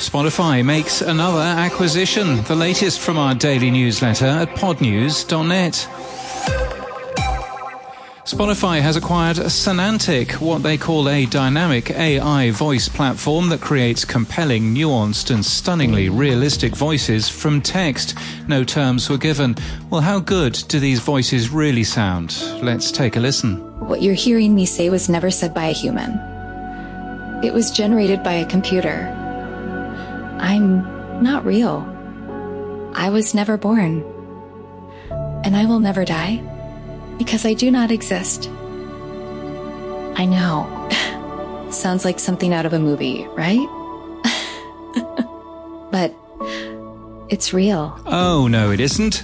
Spotify makes another acquisition. The latest from our daily newsletter at podnews.net. Spotify has acquired Sonantic, what they call a dynamic AI voice platform that creates compelling, nuanced, and stunningly realistic voices from text. No terms were given. Well, how good do these voices really sound? Let's take a listen. What you're hearing me say was never said by a human. It was generated by a computer. I'm not real. I was never born. And I will never die because I do not exist. I know. Sounds like something out of a movie, right? but it's real. Oh, no, it isn't.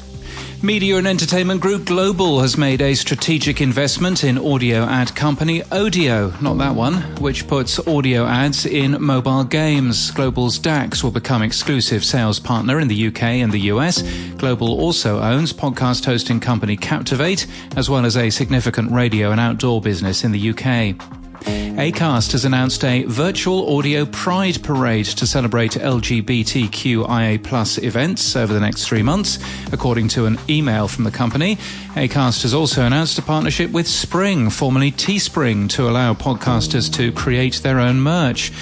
Media and entertainment group Global has made a strategic investment in audio ad company Odeeo, not that one, which puts audio ads in mobile games. Global's DAX will become exclusive sales partner in the UK and the US. Global also owns podcast hosting company Captivate, as well as a significant radio and outdoor business in the UK. Acast has announced a virtual audio pride parade to celebrate LGBTQIA plus events over the next three months, according to an email from the company. Acast has also announced a partnership with Spring, formerly Teespring, to allow podcasters to create their own merch.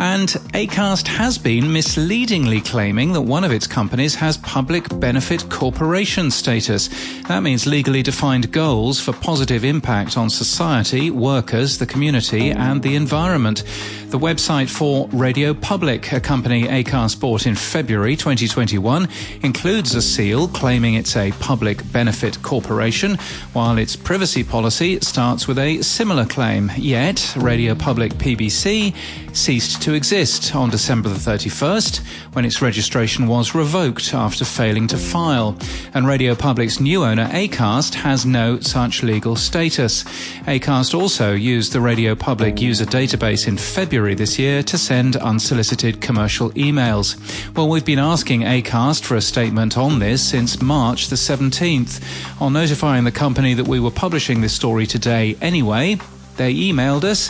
And ACAST has been misleadingly claiming that one of its companies has public benefit corporation status. That means legally defined goals for positive impact on society, workers, the community, and the environment. The website for RadioPublic, a company ACAST bought in February 2021, includes a seal claiming it's a public benefit corporation, while its privacy policy starts with a similar claim. Yet, RadioPublic PBC ceased to exist on December the 31st when its registration was revoked after failing to file. And RadioPublic's new owner, Acast, has no such legal status. Acast also used the RadioPublic user database in February this year to send unsolicited commercial emails. Well, we've been asking Acast for a statement on this since March the 17th. On notifying the company that we were publishing this story today anyway, they emailed us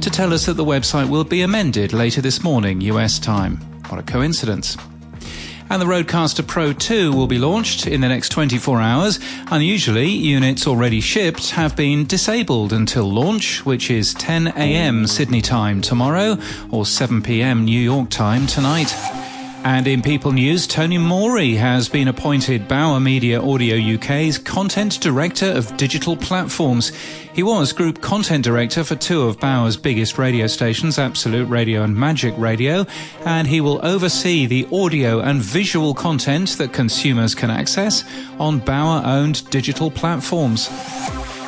to tell us that the website will be amended later this morning, US time. What a coincidence. And the RODECaster Pro 2 will be launched in the next 24 hours. Unusually, units already shipped have been disabled until launch, which is 10 a.m. Sydney time tomorrow or 7 p.m. New York time tonight. And in People News, Tony Moorey has been appointed Bauer Media Audio UK's Content Director of Digital Platforms. He was Group Content Director for two of Bauer's biggest radio stations, Absolute Radio and Magic Radio, and he will oversee the audio and visual content that consumers can access on Bauer owned digital platforms.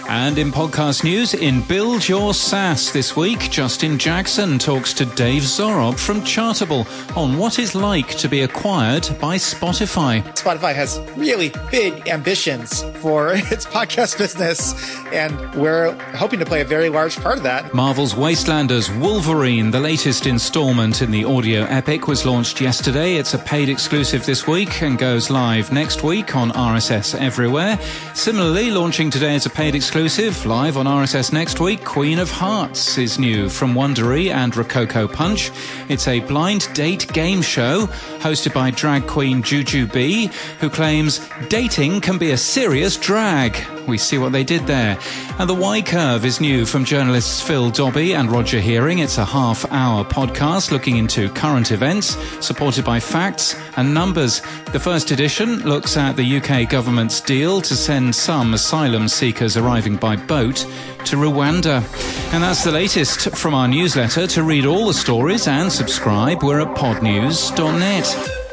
And in podcast news, in Build Your SaaS this week, Justin Jackson talks to Dave Zohrob from Chartable on what it's like to be acquired by Spotify. Spotify has really big ambitions for its podcast business, and we're hoping to play a very large part of that. Marvel's Wastelanders Wolverine, the latest installment in the audio epic, was launched yesterday. It's a paid exclusive this week and goes live next week on RSS everywhere. Similarly, launching today as a paid exclusive exclusive, live on RSS next week, Queen of Hearts is new from Wondery and Rococo Punch. It's a blind date game show hosted by drag queen Jujubee, who claims dating can be a serious drag. We see what they did there. And The Y Curve is new from journalists Phil Dobbie and Roger Hearing. It's a half hour podcast looking into current events, supported by facts and numbers. The first edition looks at the UK government's deal to send some asylum seekers arriving by boat to Rwanda. And that's the latest from our newsletter. To read all the stories and subscribe, we're at podnews.net.